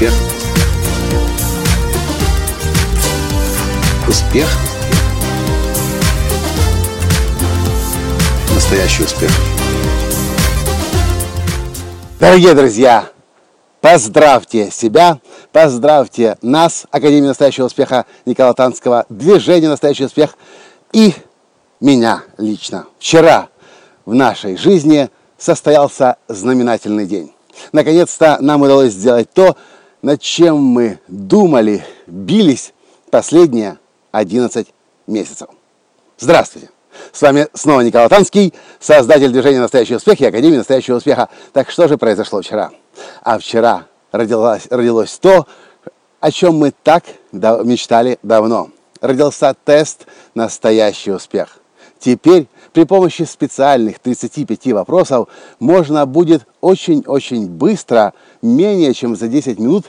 Успех. Успех. Настоящий успех. Дорогие друзья, поздравьте себя, поздравьте нас, Академия настоящего успеха Никола Танского, Движение настоящий успех и меня лично. Вчера в нашей жизни состоялся знаменательный день. Наконец-то нам удалось сделать то, над чем мы думали, бились последние 11 месяцев. Здравствуйте! С вами снова Николай Танский, создатель движения «Настоящий успех» и Академии «Настоящего успеха». Так что же произошло вчера? А вчера родилось, родилось то, о чем мы так мечтали давно. Родился тест «Настоящий успех». Теперь при помощи специальных 35 вопросов можно будет очень-очень быстро, менее чем за 10 минут,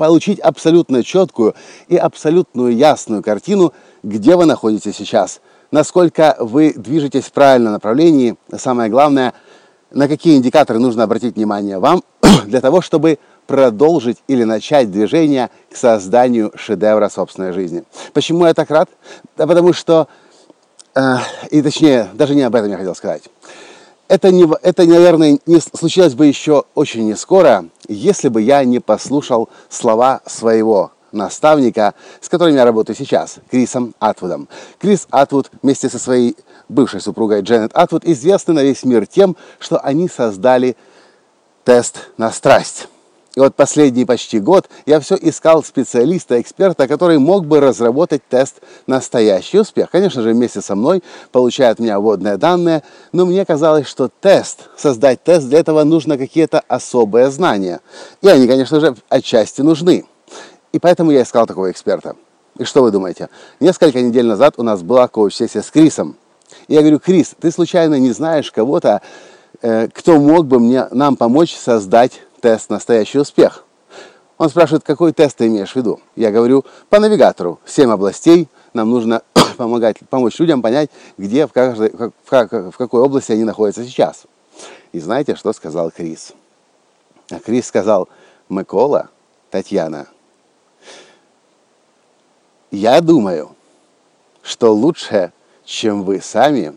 получить абсолютно четкую и абсолютную ясную картину, где вы находитесь сейчас, насколько вы движетесь в правильном направлении, самое главное, на какие индикаторы нужно обратить внимание вам для того, чтобы продолжить или начать движение к созданию шедевра собственной жизни. Почему я так рад? Да потому что Э, и точнее, даже не об этом я хотел сказать. Это, не, это, наверное, не случилось бы еще очень не скоро, если бы я не послушал слова своего наставника, с которым я работаю сейчас, Крисом Атвудом. Крис Атвуд вместе со своей бывшей супругой Дженнет Атвуд известны на весь мир тем, что они создали тест на страсть. И вот последний почти год я все искал специалиста, эксперта, который мог бы разработать тест «Настоящий успех». Конечно же, вместе со мной получает у меня вводные данные, но мне казалось, что тест, создать тест, для этого нужно какие-то особые знания. И они, конечно же, отчасти нужны. И поэтому я искал такого эксперта. И что вы думаете? Несколько недель назад у нас была коуч-сессия с Крисом. И я говорю, Крис, ты случайно не знаешь кого-то, э, кто мог бы мне, нам помочь создать тест «Настоящий успех». Он спрашивает, какой тест ты имеешь в виду? Я говорю, по навигатору. Семь областей. Нам нужно помогать, помочь людям понять, где, в, каждой, в, как, в какой области они находятся сейчас. И знаете, что сказал Крис? А Крис сказал, Микола, Татьяна, я думаю, что лучше, чем вы сами,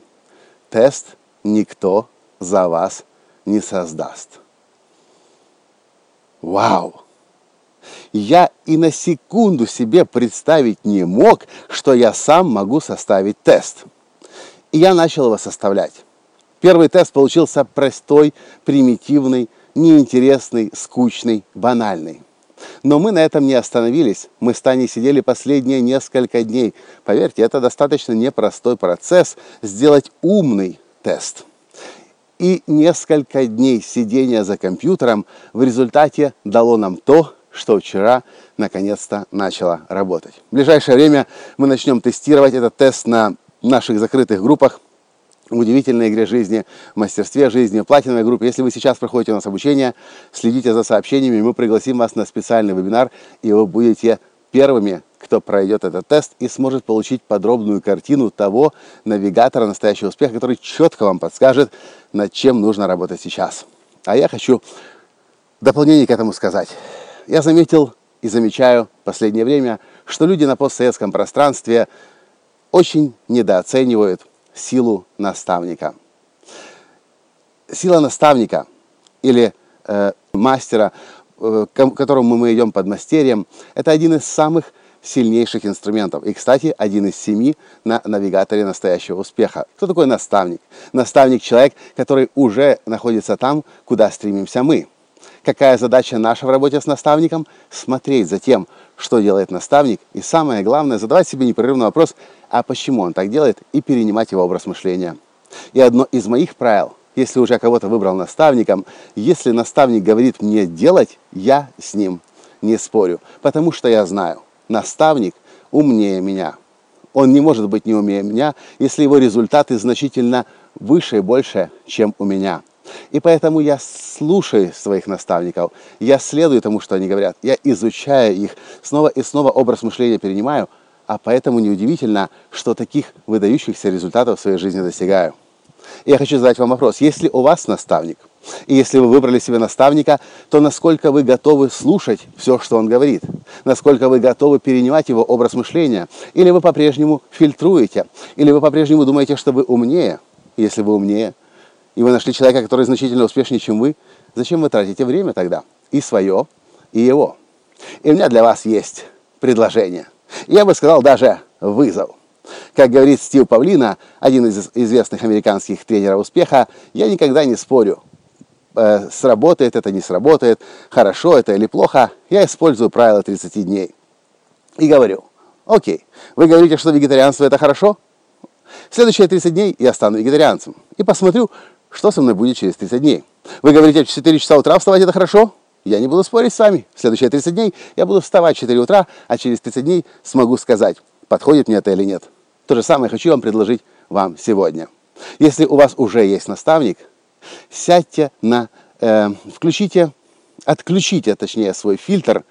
тест никто за вас не создаст. Вау! Я и на секунду себе представить не мог, что я сам могу составить тест. И я начал его составлять. Первый тест получился простой, примитивный, неинтересный, скучный, банальный. Но мы на этом не остановились. Мы с Таней сидели последние несколько дней. Поверьте, это достаточно непростой процесс сделать умный тест – и несколько дней сидения за компьютером в результате дало нам то, что вчера наконец-то начало работать. В ближайшее время мы начнем тестировать этот тест на наших закрытых группах в удивительной игре жизни, в мастерстве жизни, в платиновой группе. Если вы сейчас проходите у нас обучение, следите за сообщениями, мы пригласим вас на специальный вебинар, и вы будете первыми, кто пройдет этот тест и сможет получить подробную картину того навигатора настоящего успеха, который четко вам подскажет, над чем нужно работать сейчас. А я хочу в дополнение к этому сказать. Я заметил и замечаю в последнее время, что люди на постсоветском пространстве очень недооценивают силу наставника. Сила наставника или э, мастера, э, к которому мы идем под мастерием, это один из самых сильнейших инструментов. И, кстати, один из семи на навигаторе настоящего успеха. Кто такой наставник? Наставник – человек, который уже находится там, куда стремимся мы. Какая задача наша в работе с наставником? Смотреть за тем, что делает наставник. И самое главное, задавать себе непрерывный вопрос, а почему он так делает, и перенимать его образ мышления. И одно из моих правил, если уже кого-то выбрал наставником, если наставник говорит мне делать, я с ним не спорю, потому что я знаю – наставник умнее меня. Он не может быть не умнее меня, если его результаты значительно выше и больше, чем у меня. И поэтому я слушаю своих наставников, я следую тому, что они говорят, я изучаю их, снова и снова образ мышления перенимаю, а поэтому неудивительно, что таких выдающихся результатов в своей жизни достигаю. И я хочу задать вам вопрос, если у вас наставник, И если вы выбрали себе наставника, то насколько вы готовы слушать все, что он говорит, насколько вы готовы перенимать его образ мышления, или вы по-прежнему фильтруете, или вы по-прежнему думаете, что вы умнее, если вы умнее, и вы нашли человека, который значительно успешнее, чем вы, зачем вы тратите время тогда? И свое, и его. И у меня для вас есть предложение. Я бы сказал даже вызов. Как говорит Стив Павлина, один из известных американских тренеров успеха, я никогда не спорю, э, сработает это, не сработает, хорошо это или плохо. Я использую правило 30 дней. И говорю, окей, вы говорите, что вегетарианство это хорошо? В следующие 30 дней я стану вегетарианцем. И посмотрю, что со мной будет через 30 дней. Вы говорите, в 4 часа утра вставать это хорошо? Я не буду спорить с вами. В следующие 30 дней я буду вставать в 4 утра, а через 30 дней смогу сказать, подходит мне это или нет. То же самое хочу вам предложить вам сегодня. Если у вас уже есть наставник, сядьте на, э, включите, отключите, точнее, свой фильтр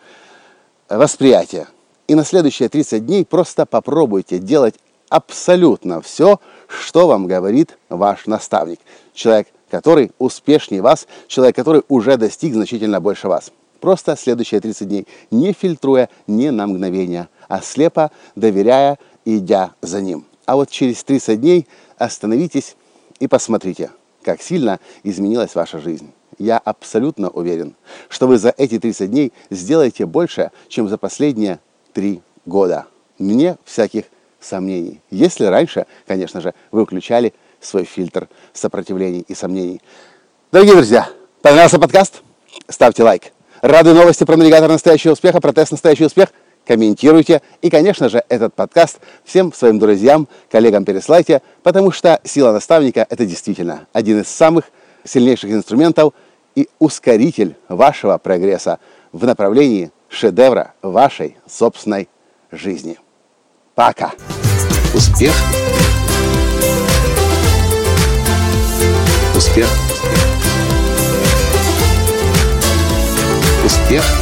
восприятия. И на следующие 30 дней просто попробуйте делать абсолютно все, что вам говорит ваш наставник. Человек, который успешнее вас, человек, который уже достиг значительно больше вас. Просто следующие 30 дней, не фильтруя ни на мгновение, а слепо доверяя, идя за ним. А вот через 30 дней остановитесь и посмотрите, как сильно изменилась ваша жизнь. Я абсолютно уверен, что вы за эти 30 дней сделаете больше, чем за последние 3 года. Мне всяких сомнений. Если раньше, конечно же, вы включали свой фильтр сопротивлений и сомнений. Дорогие друзья, понравился подкаст? Ставьте лайк. Рады новости про навигатор настоящего успеха, про тест настоящий успех? Комментируйте. И, конечно же, этот подкаст всем своим друзьям, коллегам переслайте, потому что сила наставника – это действительно один из самых сильнейших инструментов и ускоритель вашего прогресса в направлении шедевра вашей собственной жизни. Пока! Успех! Успех! Успех!